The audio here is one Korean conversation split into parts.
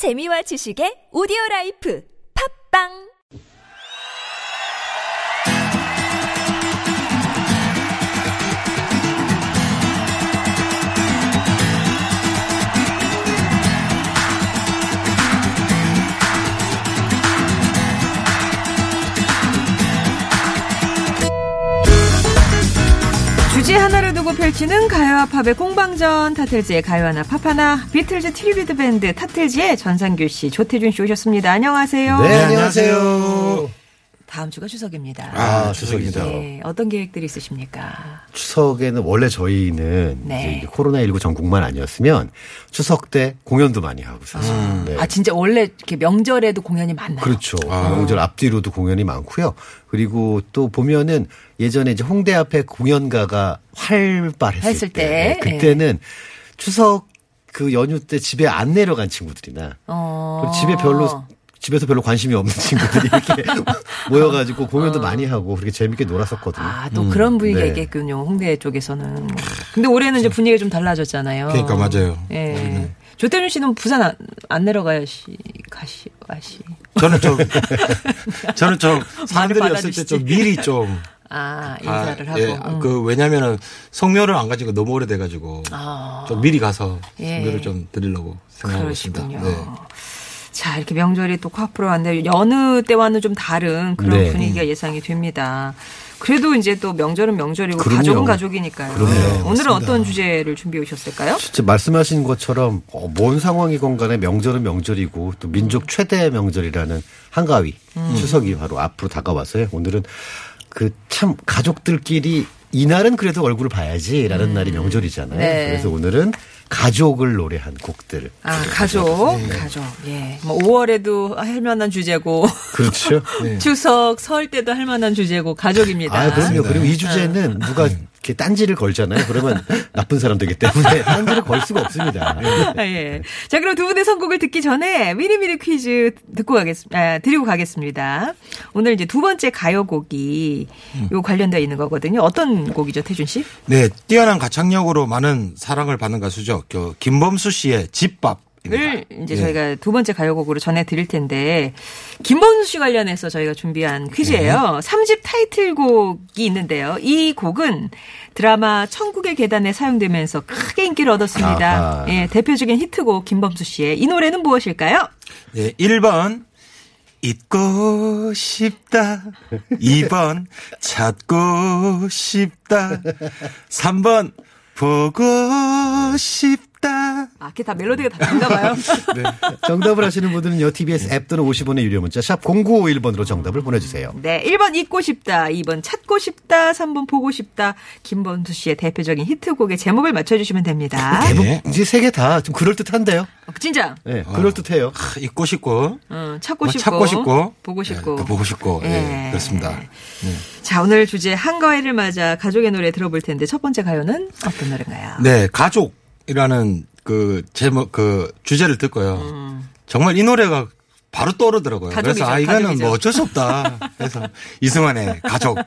재미와 지식의 오디오 life. 팝빵 주제 하나를 두고 펼치는 가요와 팝의 공방전 타틀즈의 가요 하나 팝 하나 비틀즈 tribute 밴드 타틀즈의 전상규 씨 조태준 씨 오셨습니다. 안녕하세요. 네, 안녕하세요. 다음 주가 추석입니다. 아, 추석이죠. 네, 어떤 계획들이 있으십니까? 추석에는 원래 저희는 네. 이제 코로나19 전국만 아니었으면 추석 때 공연도 많이 하고 사실. 네. 아 진짜 원래 이렇게 명절에도 공연이 많나요? 그렇죠. 명절 앞뒤로도 공연이 많고요. 그리고 또 보면은 예전에 이제 홍대 앞에 공연가가 활발했을 했을 때, 네, 그때는 추석 그 연휴 때 집에 안 내려간 친구들이나 어. 그리고 집에 별로 집에서 별로 관심이 없는 친구들이 이렇게 모여가지고 공연도 많이 하고 그렇게 재밌게 놀았었거든요. 아, 또 그런 분위기가 네. 있겠군요. 홍대 쪽에서는. 근데 올해는 이제 분위기가 좀 달라졌잖아요. 그러니까 맞아요. 예. 조태준 씨는 부산 안, 안 내려가시, 가시, 가시. 저는 좀 저는 좀 사람들이 없을. 때 좀 미리 좀 아, 가- 인사를 하고. 예, 음. 그 왜냐면은 성묘를 안 가지고 너무 오래돼 가지고 아. 좀 미리 가서 예. 성묘를 좀 드리려고 생각하고 있습니다. 그러시군요. 네. 자, 이렇게 명절이 또 코앞으로 왔는데 여느 때와는 좀 다른 그런 네. 분위기가 예상이 됩니다. 그래도 이제 또 명절은 명절이고 그럼요. 가족은 가족이니까요. 그럼요. 네, 오늘은 맞습니다. 어떤 주제를 준비해 오셨을까요? 진짜 말씀하신 것처럼 어, 뭔 상황이건 간에 명절은 명절이고 또 민족 최대 명절이라는 한가위 추석이 바로 앞으로 다가와서요. 오늘은 그 참 가족들끼리 이날은 그래도 얼굴을 봐야지라는 날이 명절이잖아요. 네. 그래서 오늘은 가족을 노래한 곡들. 아, 가족, 네. 가족. 예. 뭐 5월에도 할 만한 주제고 그렇죠. 추석, 설 때도 할 만한 주제고 가족입니다. 아, 그럼요. 그리고 이 주제는 누가 이렇게 딴지를 걸잖아요. 그러면 나쁜 사람 되기 때문에 딴지를 걸 수가 없습니다. 아, 예. 자, 그럼 두 분의 선곡을 듣기 전에 미리미리 퀴즈 듣고 가겠습니다. 아, 드리고 가겠습니다. 오늘 이제 두 번째 가요곡이 요 관련되어 있는 거거든요. 어떤 곡이죠, 태준 씨? 네, 뛰어난 가창력으로 많은 사랑을 받는 가수죠. 그 김범수 씨의 집밥. 을 이제 예. 저희가 두 번째 가요곡으로 전해 드릴 텐데 김범수 씨 관련해서 저희가 준비한 퀴즈예요. 삼 3집 타이틀곡이 있는데요. 이 곡은 드라마 천국의 계단에 사용되면서 크게 인기를 얻었습니다. 아하. 예, 대표적인 히트곡 김범수 씨의 이 노래는 무엇일까요? 네, 1번 잊고 싶다. 2번 찾고 싶다. 3번 보고 싶다. 아, 그게 다 멜로디가 다 다른가 봐요. 정답을 하시는 분들은요. TBS 앱 또는 50원의 유료 문자 샵 0951번으로 정답을 보내주세요. 네, 1번 잊고 싶다, 2번 찾고 싶다, 3번 보고 싶다. 김범수 씨의 대표적인 히트곡의 제목을 맞춰주시면 됩니다. 대부분 네. 이제 세 개 다 좀 그럴듯한데요. 어, 진짜? 네, 그럴듯해요. 아, 잊고 싶고 어, 찾고 뭐 싶고, 찾고 싶고 보고 싶고. 예, 또 보고 싶고 예, 예. 그렇습니다. 자, 오늘 주제 한가위를 맞아 가족의 노래 들어볼 텐데 첫 번째 가요는 어떤 노래인가요? 네, 가족 이라는 그 제목 그 주제를 듣고요. 정말 이 노래가 바로 떠오르더라고요. 음. 가족이죠, 그래서 아 이거는 가족이죠. 뭐 어쩔 수 없다. 그래서 이승환의 가족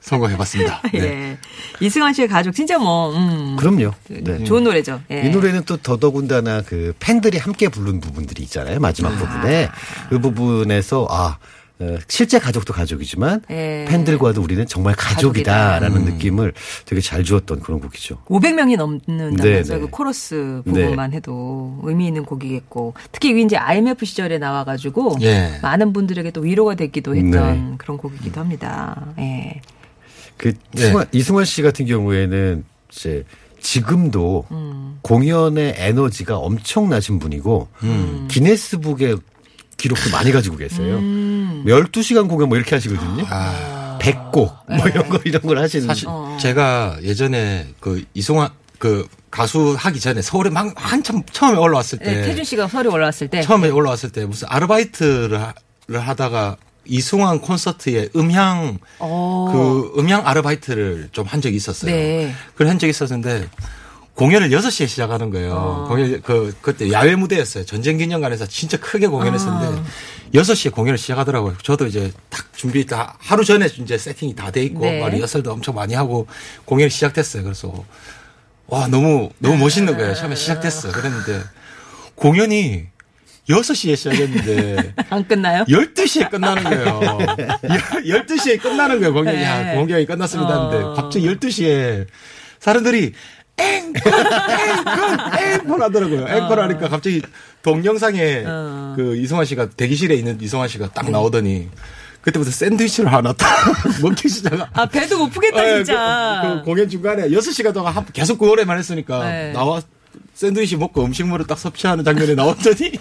선곡해봤습니다. 네. 예. 이승환 씨의 가족 진짜 뭐 음, 그럼요. 네. 좋은 노래죠. 예. 이 노래는 또 더더군다나 그 팬들이 함께 부른 부분들이 있잖아요. 마지막 부분에. 그 부분에서 아, 어, 실제 가족도 가족이지만 예. 팬들과도 우리는 정말 가족이다라는 가족이다. 느낌을 되게 잘 주었던 그런 곡이죠. 500명이 넘는다면서 네, 네. 그 코러스 네. 부분만 해도 의미 있는 곡이겠고 특히 이게 이제 IMF 시절에 나와가지고 예. 많은 분들에게 또 위로가 되기도 했던 네. 그런 곡이기도 합니다. 예. 그 네. 이승환, 이승환 씨 같은 경우에는 이제 지금도 음. 공연의 에너지가 엄청나신 분이고 음. 기네스북의 기록도 많이 가지고 계세요. 음. 12시간 공연 뭐 이렇게 하시거든요. 아, 100곡 뭐 이런 거 이런 걸 하시는 사실 제가 예전에 그 이승환 그 가수 하기 전에 서울에 막 한참 처음에 올라왔을 때 네, 태준 씨가 서울에 올라왔을 때 처음에 올라왔을 때 무슨 아르바이트를 하- 하다가 이승환 콘서트에 음향 어. 그 음향 아르바이트를 좀 한 적이 있었어요. 네. 그걸 한 적이 있었는데 공연을 6시에 시작하는 거예요. 어. 공연 그 그때 야외 무대였어요. 전쟁 기념관에서 진짜 크게 공연했었는데 아. 6시에 공연을 시작하더라고요. 저도 이제 딱 준비 다 하루 전에 이제 세팅이 다 돼 있고 네. 막 리허설도 엄청 많이 하고 공연이 시작됐어요. 그래서 와 너무 너무 멋있는 거예요. 처음에 시작됐어. 그랬는데 공연이 6시에 시작했는데 안 끝나요? 12시에 끝나는 거예요. 12시에 끝나는 거예요, 공연이. 네. 야, 공연이 끝났습니다 어. 하는데 갑자기 12시에 사람들이 앵콜, 앵콜, 앵콜 하더라고요. 앵콜 하니까 갑자기 동영상에 어. 그 이성환 씨가 대기실에 있는 이성환 씨가 딱 나오더니 그때부터 샌드위치를 하나 딱 먹기 시작. 아, 배도 고프겠다, 예, 진짜. 그, 그 공연 중간에 6시간 동안 한- 계속 그 노래만 했으니까 네. 나와 샌드위치 먹고 음식물을 딱 섭취하는 장면에 나왔더니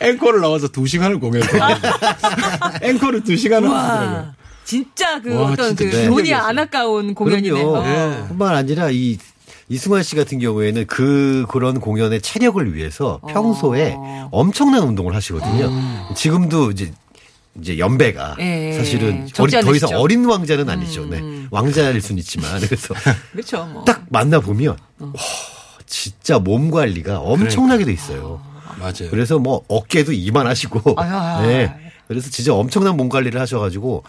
앵콜을 나와서 2시간을 공연했어요. 앵콜을 2시간을 하더라고요. 와, 진짜 그 와, 어떤 진짜 그 네. 돈이 안 아까운 공연이네요. 그럼요. 예. 뿐만 아니라 이 이승환 씨 같은 경우에는 그 그런 공연의 체력을 위해서 평소에 어. 엄청난 운동을 하시거든요. 지금도 이제 이제 연배가 예, 사실은 적지 어린, 더 이상? 음, 어린 왕자는 아니죠. 네. 왕자일 수는 있지만 그래서 그렇죠. 뭐. 딱 만나 보면 와, 진짜 몸 관리가 엄청나게 돼 있어요. 맞아요. 그래서 뭐 어깨도 이만하시고 아유, 아유. 네. 그래서 진짜 엄청난 몸 관리를 하셔가지고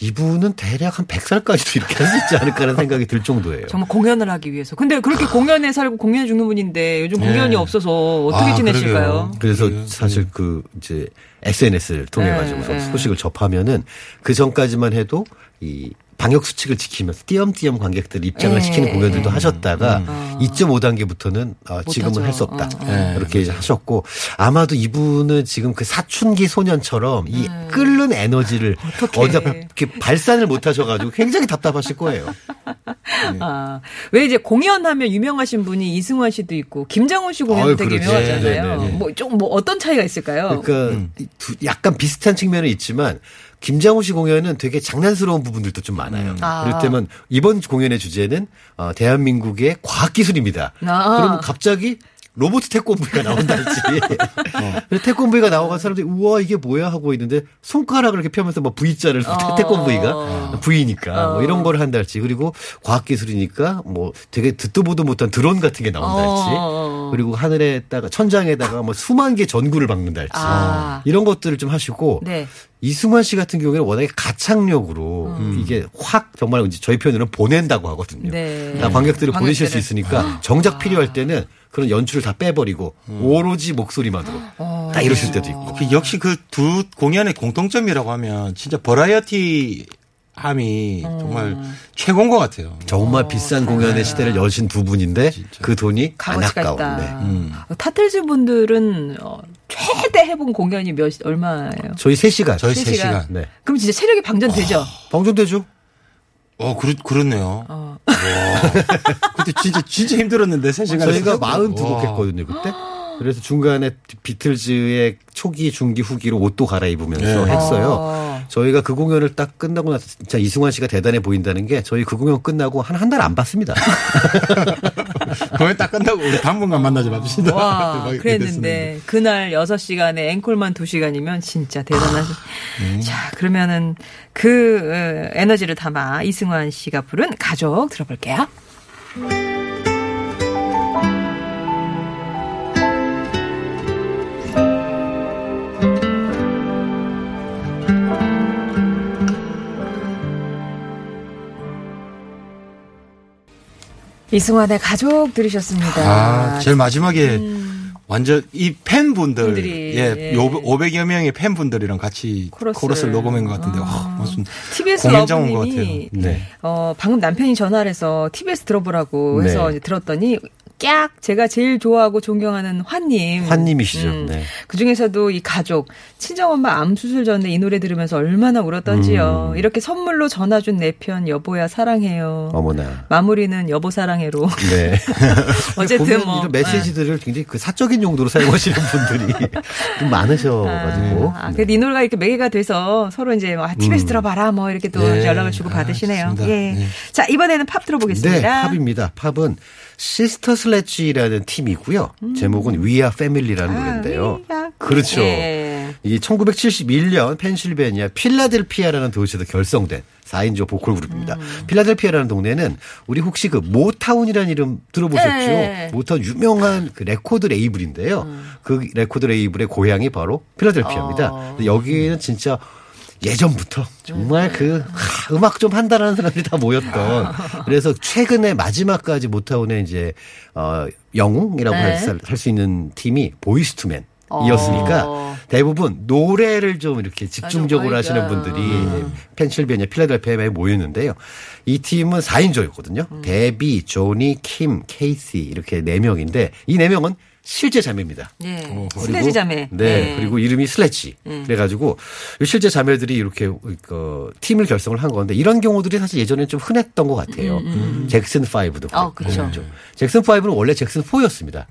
이분은 대략 한 100살까지도 이렇게 할 수 있지 않을까라는 생각이 들 정도예요. 정말 공연을 하기 위해서. 근데 그렇게 공연에 살고 공연에 죽는 분인데 요즘 공연이 네. 없어서 어떻게 아, 지내실까요? 그러게요. 그래서 예, 사실 그 이제 SNS를 통해 가지고서 네, 네. 소식을 접하면은 그 전까지만 해도 이 방역 수칙을 지키면서 띄엄띄엄 관객들 입장을 네. 시키는 공연들도 하셨다가 2.5단계부터는 아, 지금은 못하죠. 할수 없다. 어, 어. 이렇게 이제 하셨고 아마도 이분은 지금 그 사춘기 소년처럼 이 끓는 에너지를 이렇게 발산을 못 하셔가지고 굉장히 답답하실 거예요. 아, 왜 이제 공연하면 유명하신 분이 이승환 씨도 있고 김장훈 씨 공연도 아유, 되게 그렇죠. 유명하잖아요. 네, 네, 네. 뭐좀뭐 어떤 차이가 있을까요? 그러니까 이 두- 약간 비슷한 측면은 있지만 김장우 씨 공연은 되게 장난스러운 부분들도 좀 많아요. 아. 그렇다면 이번 공연의 주제는 어, 대한민국의 과학기술입니다. 아. 그러면 갑자기 로봇 태권브이가 나온다든지. 그래서 태권브이가 나와가 사람들이 우와 이게 뭐야 하고 있는데 손가락을 이렇게 펴면서 뭐 V자를 어. 태권브이가 V니까 뭐 이런 걸 한달지 그리고 과학기술이니까 뭐 되게 듣도 보도 못한 드론 같은 게 나온달지 어. 그리고 하늘에다가 천장에다가 뭐 수만 개 전구를 박는달지 아. 이런 것들을 좀 하시고 네. 이승환 씨 같은 경우에는 워낙에 가창력으로 이게 확 정말 이제 저희 표현으로는 보낸다고 하거든요. 네. 다 관객들을 보내실 수 관객들을. 있으니까 정작 필요할 때는 그런 연출을 다 빼버리고 오로지 목소리만으로 딱 이러실 때도 있고. 그 역시 그 두 공연의 공통점이라고 하면 진짜 버라이어티 함이 정말 최고인 것 같아요. 정말 비싼 공연의 시대를 여신 두 분인데 그 돈이 안 값어치가 아까운. 있다. 네. 음. 타틀즈 분들은 어, 최대 해본 공연이 몇 얼마예요? 저희 3시간. 저희 세세 시간. 시간. 네. 그럼 진짜 체력이 방전되죠? 방송되죠? 어, 그렇, 그렇네요. 어. 와. 그때 진짜, 진짜 힘들었는데, 세 시간. 저희가 42곡 했거든요, 그때. 그래서 중간에 비틀즈의 초기, 중기, 후기로 옷도 갈아입으면서 네. 했어요. 어. 저희가 그 공연을 딱 끝나고 나서 진짜 이승환 씨가 대단해 보인다는 게 저희 그 공연 끝나고 한 한 달 안 봤습니다. 공연 딱 끝나고 우리 당분간 만나지 맙시다. 와, 그랬는데 그날 6시간에 앵콜만 2시간이면 진짜 대단하죠. 자, 그러면은 그 어, 에너지를 담아 이승환 씨가 부른 가족 들어볼게요. 이승환의 가족 들으셨습니다. 아, 제일 마지막에 완전 이 팬분들, 음. 분들이, 예, 예. 500여 명의 팬분들이랑 같이 코러스를. 코러스를, 녹음한 것 같은데, 와, 무슨 TBS 공연장 온것 러브님이 같아요. 네. 어, 방금 남편이 전화를 해서 TBS 들어보라고 해서 네. 들었더니 깍 제가 제일 좋아하고 존경하는 환님. 환님이시죠. 음. 네. 그 중에서도 이 가족 친정 엄마 암 수술 전에 이 노래 들으면서 얼마나 울었던지요. 음. 이렇게 선물로 전화 준 내 편 여보야 사랑해요. 어머나. 마무리는 여보 사랑해로. 네. 어쨌든 뭐 이런 메시지들을 굉장히 그 사적인 용도로 사용하시는 분들이 좀 많으셔가지고. 아, 그래도 이 노래가 이렇게 매개가 돼서 서로 이제 아, TBS 들어봐라 뭐 이렇게 또 네. 연락을 주고 아, 받으시네요. 좋습니다. 예. 네. 자 이번에는 팝 들어보겠습니다. 네, 팝입니다. 팝은 Sister Sledge라는 팀이고요. 제목은 We Are Family라는 노래인데요. 음. 아, Are 그렇죠. 예. 이 1971년 펜실베니아 필라델피아라는 도시에서 결성된 4인조 보컬 그룹입니다. 음. 필라델피아라는 동네는 우리 혹시 그 모타운이라는 이름 들어보셨죠? 네. 모타운 유명한 그 레코드 레이블인데요. 그 레코드 레이블의 고향이 바로 필라델피아입니다. 어. 여기는 진짜 예전부터 정말 그 하, 음악 좀 한다라는 사람들이 다 모였던 그래서 최근에 마지막까지 모타운의 이제 어 영웅이라고 네. 할수 있는 팀이 Boyz II Men이었으니까 어. 대부분 노래를 좀 이렇게 집중적으로. 하시는. 분들이 펜실베니아 필라델피아에 모였는데요. 이 팀은 4인조였거든요. 음. 데비, 조니, 킴, 케이시 이렇게 4명인데 이 4명은 실제 자매입니다. 네. 그리고- 슬래지 자매. 네, 그리고 이름이 슬래지. 그래가지고 이 실제 자매들이 이렇게 그 팀을 결성을 한 건데 이런 경우들이 사실 예전에 좀 흔했던 것 같아요. 잭슨 5도. 어, 그렇죠. 잭슨 5는 원래 잭슨 4였습니다.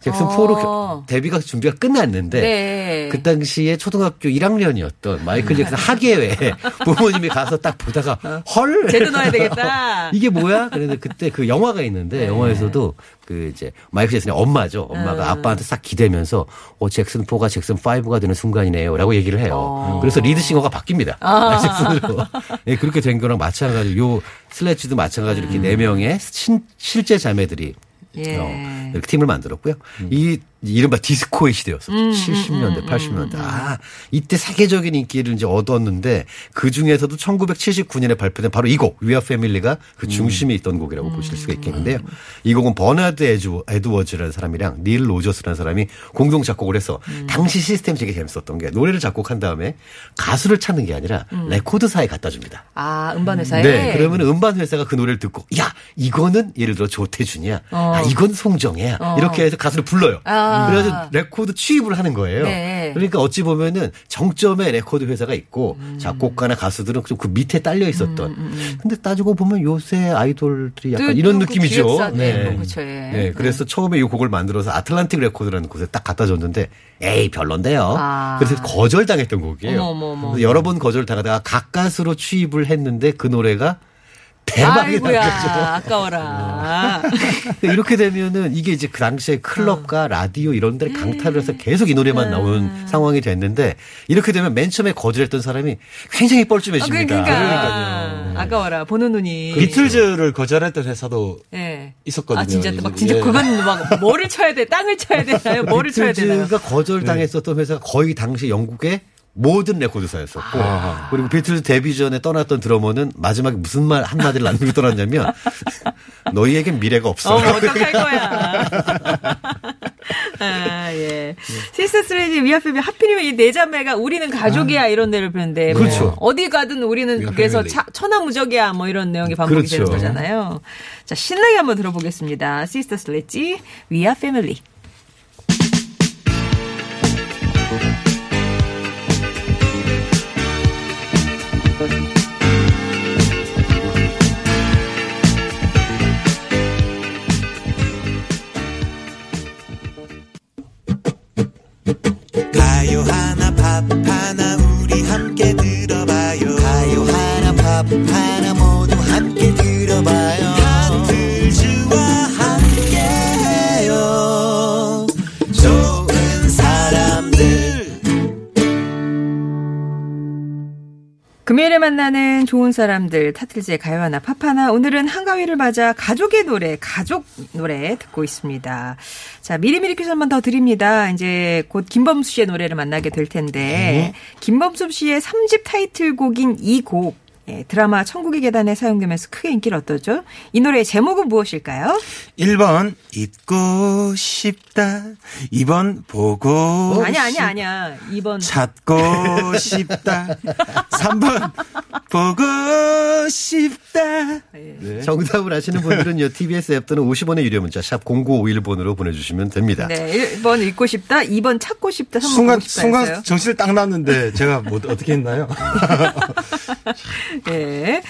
잭슨 어. 4로 데뷔가 준비가 끝났는데 네. 그 당시에 초등학교 1학년이었던 마이클 잭슨 학예회 부모님이 가서 딱 보다가 헐 쟤도 넣어야 되겠다. 이게 뭐야? 그런데 그때 그 영화가 있는데 네. 영화에서도 그 이제 마이클 잭슨의 엄마죠. 엄마가 음. 아빠한테 싹 기대면서 어 잭슨 4가 잭슨 5가 되는 순간이네요라고 얘기를 해요. 그래서 lead singer가 바뀝니다. 아. 잭슨으로. 예, 그렇게 된 거랑 마찬가지로 요 Sledge도 마찬가지로 음. 이렇게 네 명의 신- 실제 자매들이 예. 어, 이렇게 팀을 만들었고요. 이 이른바 디스코의 시대였었죠. 음, 70년대, 80년대. 아, 이때 세계적인 인기를 이제 얻었는데 그 중에서도 1979년에 발표된 바로 이 곡, We Are Family가 그 중심에 있던 곡이라고 보실 수가 있겠는데요. 이 곡은 버나드 에주, 에드워즈라는 사람이랑 닐 로저스라는 사람이 공동 작곡을 해서 당시 시스템이 되게 재밌었던 게 노래를 작곡한 다음에 가수를 찾는 게 아니라 레코드사에 갖다 줍니다. 아, 음반회사에? 네, 그러면 음반 회사가 그 노래를 듣고 야 이거는 예를 들어 조태준이야, 어. 아 이건 송정혜야 이렇게 해서 가수를 불러요. 아. 그래서 레코드 취입을 하는 거예요. 네. 그러니까 어찌 보면은 정점에 레코드 회사가 있고 음. 작곡가나 가수들은 좀 그 밑에 딸려 있었던. 근데 따지고 보면 요새 아이돌들이 약간 또 이런 그 느낌이죠. 기획사네. 뭐 그쵸, 예. 네, 그래서 처음에 이 곡을 만들어서 아틀란틱 레코드라는 곳에 딱 갖다 줬는데 에이 별론데요. 아. 그래서 거절당했던 곡이에요. 여러 번 거절당하다가 가까스로 취입을 했는데 그 노래가 대박이 아이고야. 아까워라. 이렇게 되면은 이게 이제 그 당시에 클럽과 어. 라디오 이런 데를 강타를 해서 계속 이 노래만 나오는 상황이 됐는데 이렇게 되면 맨 처음에 거절했던 사람이 굉장히 아, 뻘쭘해집니다. 그러니까. 아까워라, 보는 눈이. 비틀즈를 거절했던 회사도 예. 있었거든요. 아, 진짜 막, 진짜 예. 그건 막, 뭐를 쳐야 돼? 땅을 쳐야 되나요? 뭐를 쳐야 되나요? 비틀즈가 거절당했었던 회사가 거의 당시 영국의 모든 레코드사였었고 그리고 비틀즈 데뷔 전에 떠났던 드러머는 마지막에 무슨 말 한마디를 남기고 떠났냐면 너희에겐 미래가 없어. 어머, 어떡할 거야. 아, 예. 시스터 스레지 위아fem이 하필이면 이 네 자매가 우리는 가족이야 이런 노래를 부르는데. 뭐 그렇죠. 어디 가든 우리는 그래서. 차- 천하무적이야 뭐 이런 내용이 반복이 그렇죠. 되는 거잖아요. 자, 신나게 한번 들어보겠습니다. Sister Sledge We Are Family. 만나는 좋은 사람들 타틀즈의 가요 하나 팝 하나 오늘은 한가위를 맞아 가족의 노래 가족 노래 듣고 있습니다. 자 미리미리 퀴즈 한 번 더 드립니다. 이제 곧 김범수 씨의 노래를 만나게 될 텐데 김범수 씨의 3집 타이틀곡인 이곡 예, 드라마 천국의 계단에 사용되면서 크게 인기를 얻었죠. 이 노래의 제목은 무엇일까요? 1번 잊고 싶다 2번 보고 아니야 아니야 아니야. 2번 찾고 싶다 3번 보고 싶다 정답을 아시는 분들은요 TBS 앱 또는 50원의 유료 문자 샵 #0951번으로 보내 주시면 됩니다. 네 1번 읽고 싶다 2번 찾고 싶다 3번 순간 보고 싶다 순간. 정신을 딱 놨는데 제가 뭐 어떻게 했나요? 예.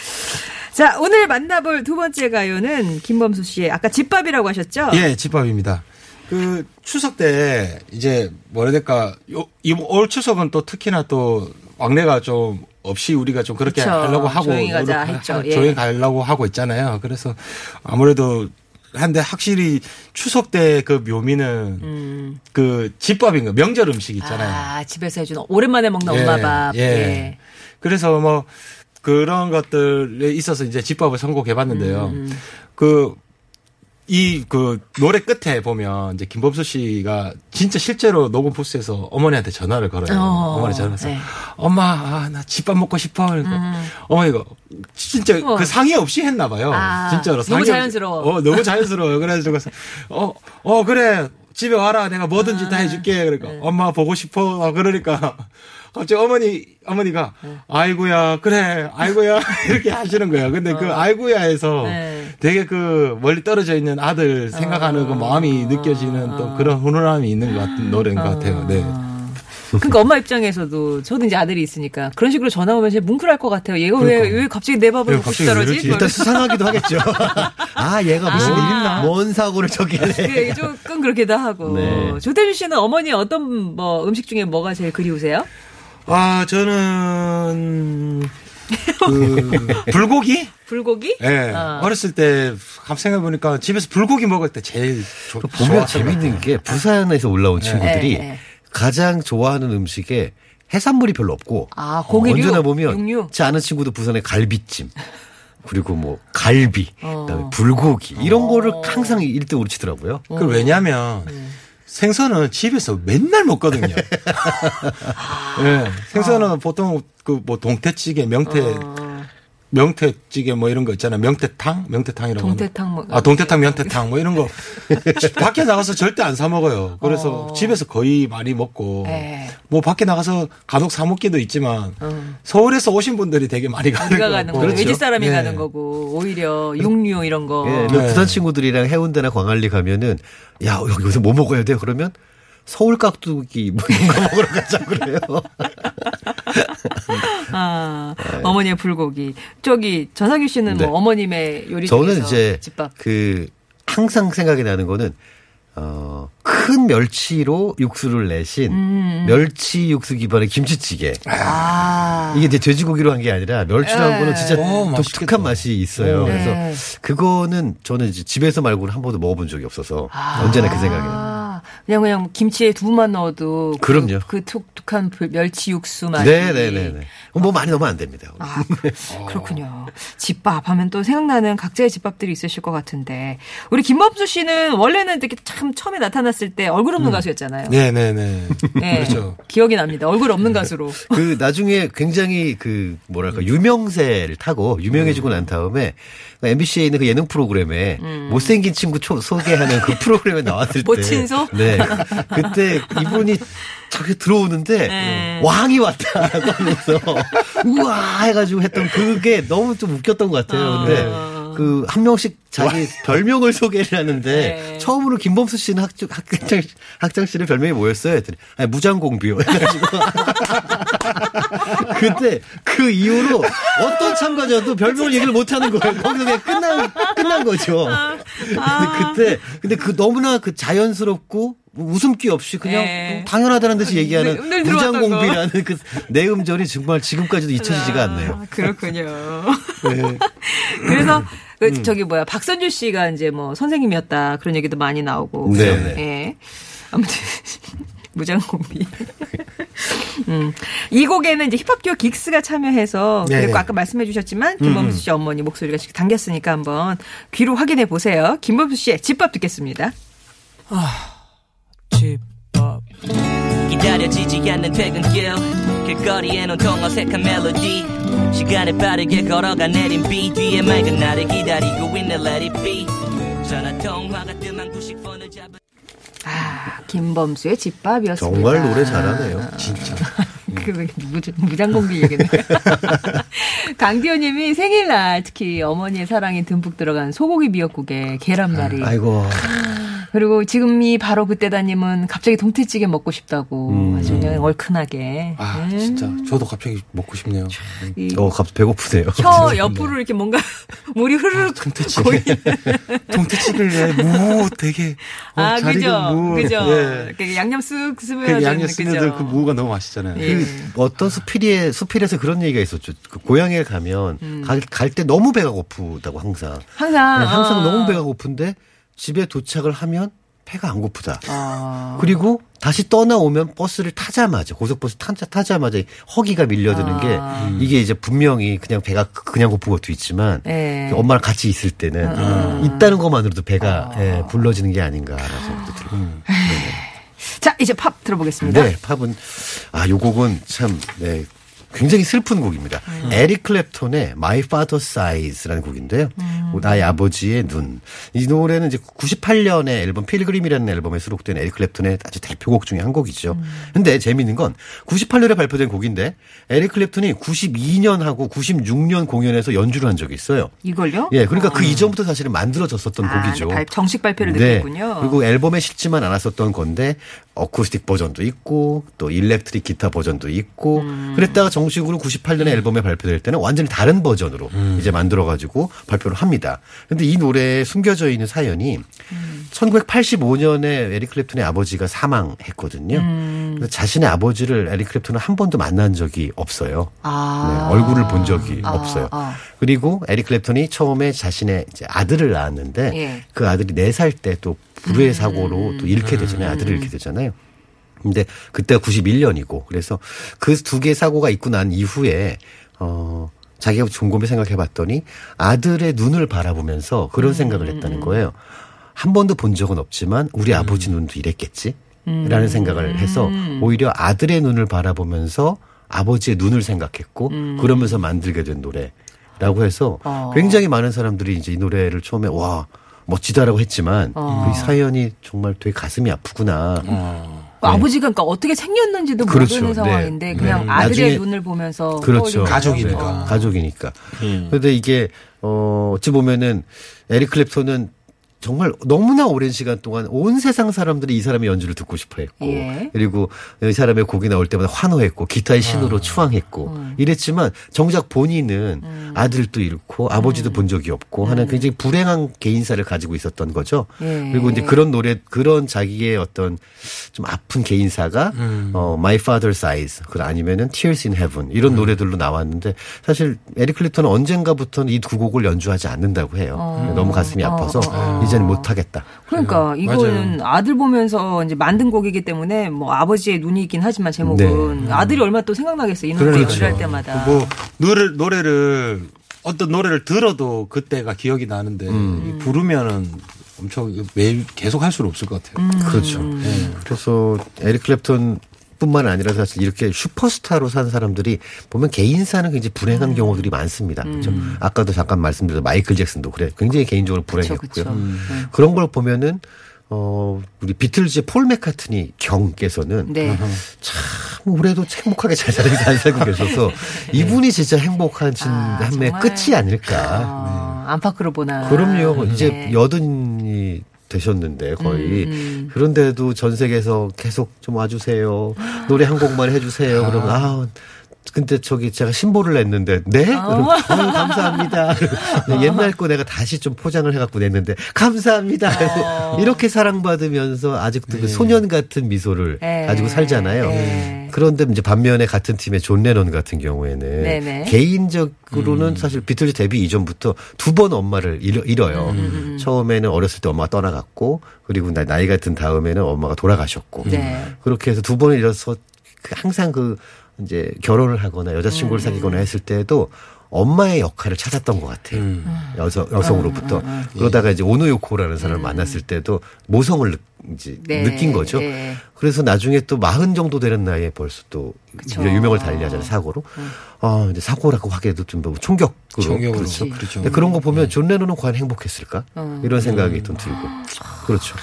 자, 오늘 만나볼 두 번째 가요는 김범수 씨의 아까 집밥이라고 하셨죠? 예, 집밥입니다. 그 추석 때 이제 뭐라 해야 될까? 요, 이번 올 추석은 또 특히나 또 왕래가 좀 없이 우리가 좀 그렇게 그쵸. 하려고 하고 조용히 가자 했죠. 하- 예. 조용히 가려고 하고 있잖아요. 그래서 아무래도 한데 확실히 추석 때 그 묘미는 그 집밥인 거 명절 음식 있잖아요. 음. 아, 집에서 해주는 오랜만에 먹는 예, 엄마 밥. 예. 예. 그래서 뭐 그런 것들에 있어서 이제 집밥을 선곡해 봤는데요. 음, 그, 이, 그, 노래 끝에 보면, 이제, 김범수 씨가 진짜 실제로 녹음 부스에서 어머니한테 전화를 걸어요. 어, 어, 머니 전화해서, 네. 음. 엄마, 아, 나 집밥 먹고 싶어. 그러니까, 어머니가, 진짜 우와. 그 상의 없이 했나 봐요. 아, 진짜로. 너무 상의 없이. 자연스러워. 어, 너무 자연스러워요. 그래가지고, 어, 어, 그래. 집에 와라. 내가 뭐든지 다 해줄게. 그러니까 엄마 보고 싶어. 그러니까 갑자기 어머니 어머니가 아이고야 그래 아이고야. 이렇게 하시는 거예요. 근데 그 아이고야에서 네. 되게 그 멀리 떨어져 있는 아들 생각하는 그 마음이 느껴지는 또 그런 훈훈함이 있는 것 같은 노래인 것 같아요. 네. 그러니까 엄마 입장에서도 저도 이제 아들이 있으니까 그런 식으로 전화 오면 진짜 뭉클할 것 같아요. 얘가 왜, 왜 갑자기 내 밥을 왜 먹고 갑자기 싶다 왜 그러지? 이러지? 일단 수상하기도 하겠죠. 아, 얘가 무슨 아. 뭔 사고를 저기네. 그게 조금 그렇기도 하고. 네. 조태준 씨는 어머니 어떤 뭐 음식 중에 뭐가 제일 그리우세요? 아 저는 그 불고기? 불고기? 예. 네. 어. 어렸을 때 생각해 보니까 집에서 불고기 먹을 때 제일 좋, 보면 재밌는. 게 부산에서 올라온 친구들이 네, 네. 가장 좋아하는 음식에 해산물이 별로 없고 아, 고기류? 언제나 보면 육류? 제 아는 친구도 부산에 갈비찜 그리고 뭐 갈비 어. 그다음에 불고기 이런 거를 항상 1등으로 치더라고요. 어. 그 왜냐면 생선은 집에서 맨날 먹거든요. 예. 생선은 보통 그 뭐 동태찌개, 명태 어. 명태찌개 뭐 이런 거 있잖아요. 명태탕, 명태탕이라고. 동태탕 뭐- 아 동태탕, 명태탕 뭐 이런 거 밖에 나가서 절대 안 사 먹어요. 그래서 어. 집에서 거의 많이 먹고 네. 뭐 밖에 나가서 간혹 사 먹기도 있지만 어. 서울에서 오신 분들이 되게 많이 가는 우리가 거 가는 거, 그렇죠. 외지 사람이 네. 가는 거고 오히려 육류 이런 거. 예, 뭐 네. 부산 친구들이랑 해운대나 광안리 가면은 야 여기 여기서 뭐 먹어야 돼? 그러면 서울 깍두기 뭐 이런 거 먹으러 가자 그래요. 아, 어머니의 불고기. 저기 전상규 씨는 네. 뭐 어머님의 요리 저는 이제 집밥. 그 항상 생각이 나는 거는 어, 큰 멸치로 육수를 내신 멸치 육수 기반의 김치찌개. 아. 이게 이제 돼지고기로 한 게 아니라 멸치로 한 거는 진짜 오. 독특한 맛이 있어요. 오. 그래서 네. 그거는 저는 이제 집에서 말고는 한 번도 먹어본 적이 없어서 언제나 그 생각이 나요. 아, 그냥 그냥 김치에 두부만 넣어도 그- 그럼요. 그, 톡톡한 불- 멸치 육수 맛이. 네네네네. 뭐 많이 넣으면 안 됩니다. 아, 그, 그렇군요. 집밥 하면 또 생각나는 각자의 집밥들이 있으실 것 같은데. 우리 김범수 씨는 원래는 되게 참 처음에 나타났을 때 얼굴 없는 가수였잖아요. 네네네. 네, 그렇죠. 기억이 납니다. 얼굴 없는 가수로. 그 나중에 굉장히 그 뭐랄까 유명세를 타고 유명해지고 난 다음에 MBC에 있는 그 예능 프로그램에 못생긴 친구 초- 소개하는 그 프로그램에 나왔을 때 모친소? 네. 그때 이분이 저기 들어오는데 네. 왕이 왔다 하면서 우와 해가지고 했던 그게 너무 좀 웃겼던 것 같아요. 근데 그한 명씩 자기 별명을 소개를 하는데 네. 처음으로 김범수 씨는 학장, 학장, 학장 씨는 별명이 뭐였어요? 했더니 아니, 무장공비요. 해가지고 그때 그 이후로 어떤 참가자도 별명을 얘기를 못 하는 거예요. 거기서 그냥 끝난, 끝난 거죠. 근데 그때, 근데 그 너무나 그 자연스럽고 웃음기 없이 그냥 네. 당연하다는 듯이 얘기하는 늘- 늘 들어왔던 거. 무장공비라는 그 내음절이 정말 지금까지도 잊혀지지가 않네요. 아, 그렇군요. 그래서 그 저기 뭐야 박선주 씨가 이제 뭐 선생님이었다 그런 얘기도 많이 나오고. 네, 그죠? 네. 예. 아무튼 무장공비. 음. 이 곡에는 이제 힙합 듀오 긱스가 참여해서 네, 그리고 네. 아까 말씀해 주셨지만 김범수 씨 어머니 목소리가 지금 담겼으니까 한번 귀로 확인해 보세요. 김범수 씨의 집밥 듣겠습니다. 집밥 기다려지지 않는 퇴근길 길거리엔 온통 어색한 멜로디 시간을 빠르게 걸어가 내린 비 뒤에 맑은 나를 기다리고 있는 Let it be 전화 통화가 뜸한 90번을 잡은 아 김범수의 집밥이었습니다. 정말 노래 잘하네요. 진짜. 그 무장, 무장공비 얘기네. 강디호님이 생일날 특히 어머니의 사랑이 듬뿍 들어간 소고기 미역국에 계란말이 아이고. 그리고 지금이 바로 그때다님은 갑자기 동태찌개 먹고 싶다고 음. 아주 그냥 얼큰하게 아 음. 진짜 저도 갑자기 먹고 싶네요. 이 어, 갑자기 배고프세요. 혀 옆으로 이렇게 뭔가 물이 흐르륵 고이는 동태찌개를 무 되게 어, 아잘 그죠 무. 그죠 예. 양념 쓱그 스며든 양념 스며들? 그 무가 너무 맛있잖아요. 예. 그 어떤 수필에 수필에서 그런 얘기가 있었죠. 그 고향에 가면 갈때 너무 배가 고프다고 항상. 항상 네, 항상 아. 너무 배가 고픈데 집에 도착을 하면 배가 안 고프다. 아. 그리고 다시 떠나오면 버스를 타자마자 고속버스 타자, 타자마자 허기가 밀려드는 게 아. 이게 이제 분명히 그냥 배가 그냥 고픈 것도 있지만 네. 엄마랑 같이 있을 때는 있다는 것만으로도 배가 예, 불러지는 게 아닌가라는 생각도 들어요. 자 이제 팝 들어보겠습니다. 네, 팝은 아, 요 곡은 참 네. 굉장히 슬픈 곡입니다. 음. 에릭 클랩톤의 My Father's Eyes라는 곡인데요. 음. 나의 아버지의 눈. 이 노래는 이제 98년에 앨범 Pilgrim이라는 앨범에 수록된 에릭 클랩톤의 아주 대표곡 중에 한 곡이죠. 음. 근데 재미있는 건 98년에 발표된 곡인데 에릭 클랩톤이 92년하고 96년 공연에서 연주를 한 적이 있어요. 이걸요? 예, 그러니까 그 이전부터 사실은 만들어졌었던 아, 곡이죠. 발- 정식 발표를 네. 늦게 했군요. 그리고 앨범에 실지만 않았었던 건데 어쿠스틱 버전도 있고 또 electric 기타 버전도 있고 음. 그랬다가 정식으로 98년에 앨범에 발표될 때는 완전히 다른 버전으로 이제 만들어 가지고 발표를 합니다. 근데 이 노래에 숨겨져 있는 사연이 음. 1985년에 에릭 클랩톤의 아버지가 사망했거든요. 음. 그래서 자신의 아버지를 에릭 클랩톤은 한 번도 만난 적이 없어요. 아. 네, 얼굴을 본 적이 아, 없어요. 아. 그리고 에릭 클랩톤이 처음에 자신의 아들을 낳았는데 예. 그 아들이 네살때 또 불의의 음. 사고로 또 잃게 되잖아요. 아들을 잃게 되잖아요. 근데 그때가 91년이고 그래서 그 두 개의 사고가 있고 난 이후에 어 자기가 곰곰이 생각해 봤더니 아들의 눈을 바라보면서 음, 그런 생각을 했다는 거예요. 한 번도 본 적은 없지만 우리 아버지 눈도 이랬겠지? 라는 생각을 해서 오히려 아들의 눈을 바라보면서 아버지의 눈을 생각했고 그러면서 만들게 된 노래라고 해서 어. 굉장히 많은 사람들이 이제 이 노래를 처음에 와 멋지다라고 했지만 어. 그 사연이 정말 되게 가슴이 아프구나. 그 아버지가 그러니까 어떻게 생겼는지도 네. 그렇죠. 모르는 상황인데 네. 그냥 네. 아들의 나중에- 눈을 보면서 그렇죠. 가족이니까. 네, 가족이니까. 음. 그런데 이게 어 어찌 보면은 에릭 클랩톤은 정말 너무나 오랜 시간 동안 온 세상 사람들이 이 사람의 연주를 듣고 싶어 했고 예. 그리고 이 사람의 곡이 나올 때마다 환호했고 기타의 신으로 추앙했고 음. 이랬지만 정작 본인은 아들도 잃고 아버지도 본 적이 없고 하는 굉장히 불행한 개인사를 가지고 있었던 거죠. 음. 예. 그리고 이제 그런 노래 그런 자기의 어떤 좀 아픈 개인사가 음. 어 My Father's Eyes 그 아니면은 Tears in Heaven 이런 노래들로 나왔는데 사실 에릭 클리턴은 언젠가부터는 이 두 곡을 연주하지 않는다고 해요. 어. 너무 가슴이 아파서 이제는 못 하겠다. 그러니까 네, 이거는 아들 보면서 이제 만든 곡이기 때문에 뭐 아버지의 눈이 있긴 하지만 제목은 아들이 얼마 또 생각나겠어요. 이 노래 네. 그러니까요. 연주할 때마다. 뭐 노래 노래를 어떤 노래를 들어도 그때가 기억이 나는데 음. 이 부르면은 엄청 매일 계속 할 수는 없을 것 같아요. 음. 그렇죠. 그래서 에릭 클랩턴 뿐만 아니라 사실 이렇게 슈퍼스타로 산 사람들이 보면 개인사는 굉장히 음. 불행한 경우들이 많습니다. 그렇죠? 아까도 잠깐 말씀드렸던 마이클 잭슨도 그래. 굉장히 개인적으로 불행했고요. 그쵸, 그쵸. 음. 그런 걸 보면은 어 우리 비틀즈의 폴 맥카트니 경께서는 네. 참 올해도 행복하게 잘 살고 잘 살고 계셔서 이분이 진짜 행복한 진 아. 끝이 아닐까. 아, 안팎으로 보나. 그럼요. 이제 네. 여든이 되셨는데 거의 음, 그런데도 전 세계에서 계속 좀 와주세요. 노래 한 곡만 해주세요. 그러면 아. 근데 저기 제가 신보를 냈는데 네? 그럼, 어유 감사합니다. 옛날 거 내가 다시 좀 포장을 해갖고 냈는데 감사합니다. 어. 이렇게 사랑받으면서 아직도 그 소년 같은 미소를 네. 가지고 살잖아요. 네. 그런데 이제 반면에 같은 팀의 존 레논 같은 경우에는 네네. 개인적으로는 사실 비틀즈 데뷔 이전부터 두 번 엄마를 잃어, 잃어 요. 음, 처음에는 어렸을 때 엄마가 떠나갔고 그리고 나- 나이가 든 다음에는 엄마가 돌아가셨고 네. 그렇게 해서 두 번을 잃어서 그 항상 그 이제 결혼을 하거나 여자친구를 사귀거나 했을 때도 엄마의 역할을 찾았던 것 같아요. 여성, 여성으로부터. 그러다가 이제 오노요코라는 사람을 만났을 때도 모성을 느, 이제 네. 느낀 거죠. 네. 그래서 나중에 또 마흔 정도 되는 나이에 벌써 또 그쵸. 유명을 달리하잖아요 사고로. 아 이제 사고라고 하기에도 좀 너무 충격으로. 충격으로. 그렇죠. 그렇죠. 근데 그런 거 보면 존 레논은 과연 행복했을까? 어. 이런 생각이 좀 들고. 그렇죠.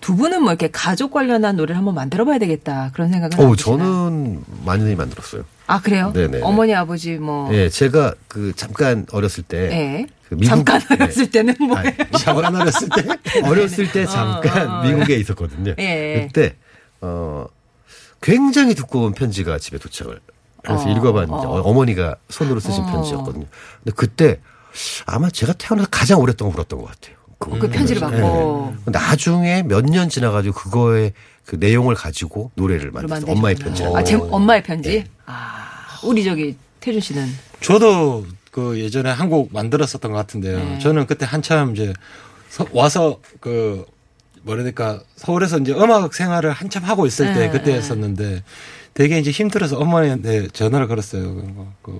두 분은 뭐 이렇게 가족 관련한 노래를 한번 만들어봐야 되겠다 그런 생각은. 어? 저는 많이 만들었어요. 아 그래요? 네네. 어머니 아버지 뭐. 예, 제가 그 잠깐 어렸을 때. 예. 그 미국- 잠깐 예. 어렸을 때는 뭐예요? 잠깐 어렸을 때 어렸을 때 잠깐 어, 어, 미국에 있었거든요. 예. 그때 어 굉장히 두꺼운 편지가 집에 도착을 해서 어, 읽어봤는데 어. 어. 어머니가 손으로 쓰신 어. 편지였거든요. 근데 그때 아마 제가 태어나서 가장 오랫동안 울었던 것 같아요. 그 편지를 받고. 예. 나중에 몇 년 지나가지고 그거의 그 내용을 가지고 노래를 만들었어요. 엄마의 편지를. 아, 제 엄마의 편지? 네. 아, 우리 저기 태준 씨는. 저도 그 예전에 한 곡 만들었었던 것 같은데요. 네. 저는 그때 한참 이제 서- 와서 그 뭐라 해야 될까 서울에서 이제 음악 생활을 한참 하고 있을 때 네, 그때 네. 했었는데 되게 이제 힘들어서 어머니한테 전화를 걸었어요. 그, 그, 음,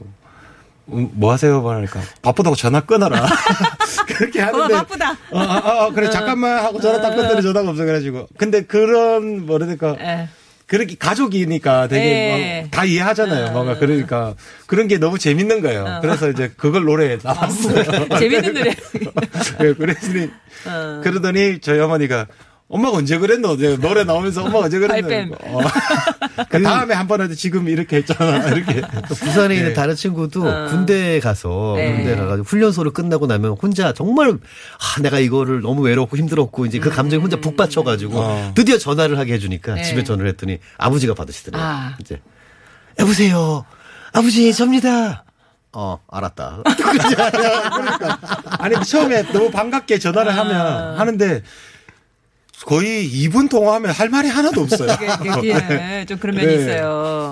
뭐 하세요? 그러니까 바쁘다고 전화 끊어라. 그렇게 하는데 어, 바쁘다. 어, 어, 어, 그래 잠깐만 하고 전화 딱 끊더니 전화가 없어 그래가지고 근데 그런 될까 예. 그렇게 가족이니까 되게 네. 막다 이해하잖아요. 뭔가 그러니까 그런 게 너무 재밌는 거예요. 그래서 이제 그걸 노래에 나왔어요. 재밌는 노래. 네, 그랬더니 어. 그러더니 저희 어머니가 엄마가 언제 그랬노? 노래 나오면서 엄마가 언제 그랬노? 어. 그 다음에 한 번 하도 지금 이렇게 했잖아. 이렇게. 또 부산에 있는 네. 다른 친구도 군대에 가서 네. 군대 가가지고 훈련소를 끝나고 나면 혼자 정말 아 내가 이거를 너무 외롭고 힘들었고 이제 그 감정이 혼자 북받쳐가지고 어. 드디어 전화를 하게 해주니까 네. 집에 전화를 했더니 아버지가 받으시더래요. 아. 이제 여보세요, 아버지 접니다. 어 알았다. 아니 처음에 너무 반갑게 전화를 하면 하는데 거의 2분 통화하면 할 말이 하나도 없어요. 예, 좀 그런 면이 네. 있어요.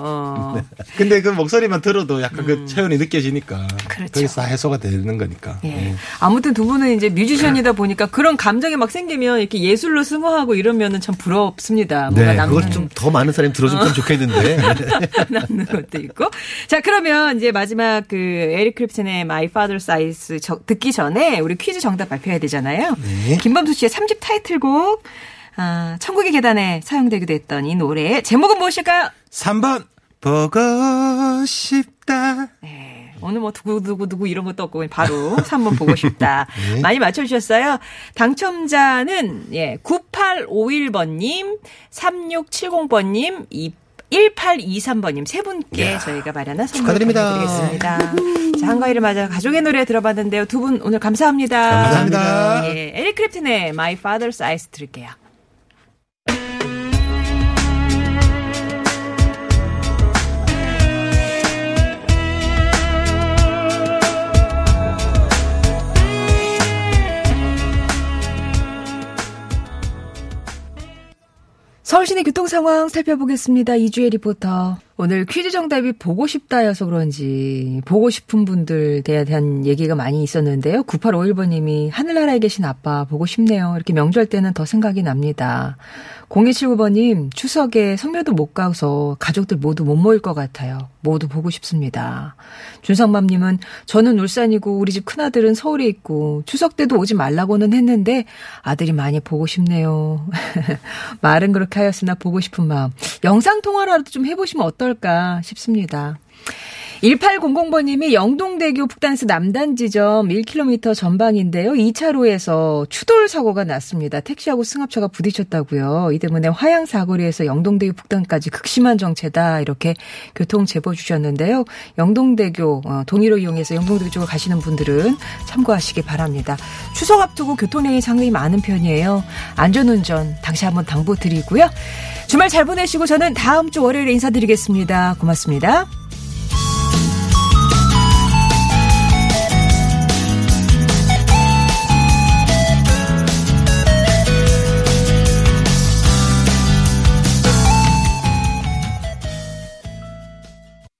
어. 근데 그 목소리만 들어도 약간 그 체온이 느껴지니까 음. 그렇죠. 거기서 다 해소가 되는 거니까. 예. 아무튼 두 분은 이제 뮤지션이다 보니까 그런 감정이 막 생기면 이렇게 예술로 승화하고 이러면은 참 부럽습니다. 뭔가 네, 남는 그걸 좀 더 많은 사람이 들어줬으면 좋겠는데. 남는 것도 있고. 자, 그러면 이제 마지막 그 에릭 크립슨의 My Father's Eyes 저- 듣기 전에 우리 퀴즈 정답 발표해야 되잖아요. 김범수 씨의 3집 타이틀곡 아, 천국의 계단에 사용되기도 했던 이 노래 제목은 무엇일까요? 3번 보고 싶다. 네. 오늘 뭐 두구두구두구 이런 것도 없고 바로 3번 보고 싶다. 많이 맞춰주셨어요. 당첨자는 예 9851번님, 3670번님, 1823번님 세 분께 저희가 마련한 선물. 드리겠습니다. 자, 한가위를 맞아 가족의 노래 들어봤는데요. 두 분 오늘 감사합니다. 감사합니다. 예, 에릭 크립튼의 My Father's Eyes 들을게요. 서울시내 교통 상황 살펴보겠습니다. 이주혜 리포터. 오늘 퀴즈 정답이 보고 싶다여서 그런지 보고 싶은 분들 대에 대한 얘기가 많이 있었는데요. 9851번님이 하늘나라에 계신 아빠 보고 싶네요. 이렇게 명절 때는 더 생각이 납니다. 0279번님 추석에 성묘도 못 가서 가족들 모두 못 모일 것 같아요. 모두 보고 싶습니다. 준성맘님은 저는 울산이고 우리 집 큰아들은 서울에 있고 추석 때도 오지 말라고는 했는데 아들이 많이 보고 싶네요. 말은 그렇게 하였으나 보고 싶은 마음. 영상통화라도 좀 해보시면 어떨까 싶습니다. 1800번님이 영동대교 북단스 남단 지점 1km 전방인데요. 2차로에서 추돌 사고가 났습니다. 택시하고 승합차가 부딪혔다고요. 이 때문에 화양 사거리에서 영동대교 북단까지 극심한 정체다. 이렇게 교통 제보 주셨는데요. 영동대교 어, 동의로 이용해서 영동대교 쪽으로 가시는 분들은 참고하시기 바랍니다. 추석 앞두고 교통량이 상당히 많은 편이에요. 안전운전 당시 한번 당부드리고요. 주말 잘 보내시고 저는 다음 주 월요일에 인사드리겠습니다. 고맙습니다.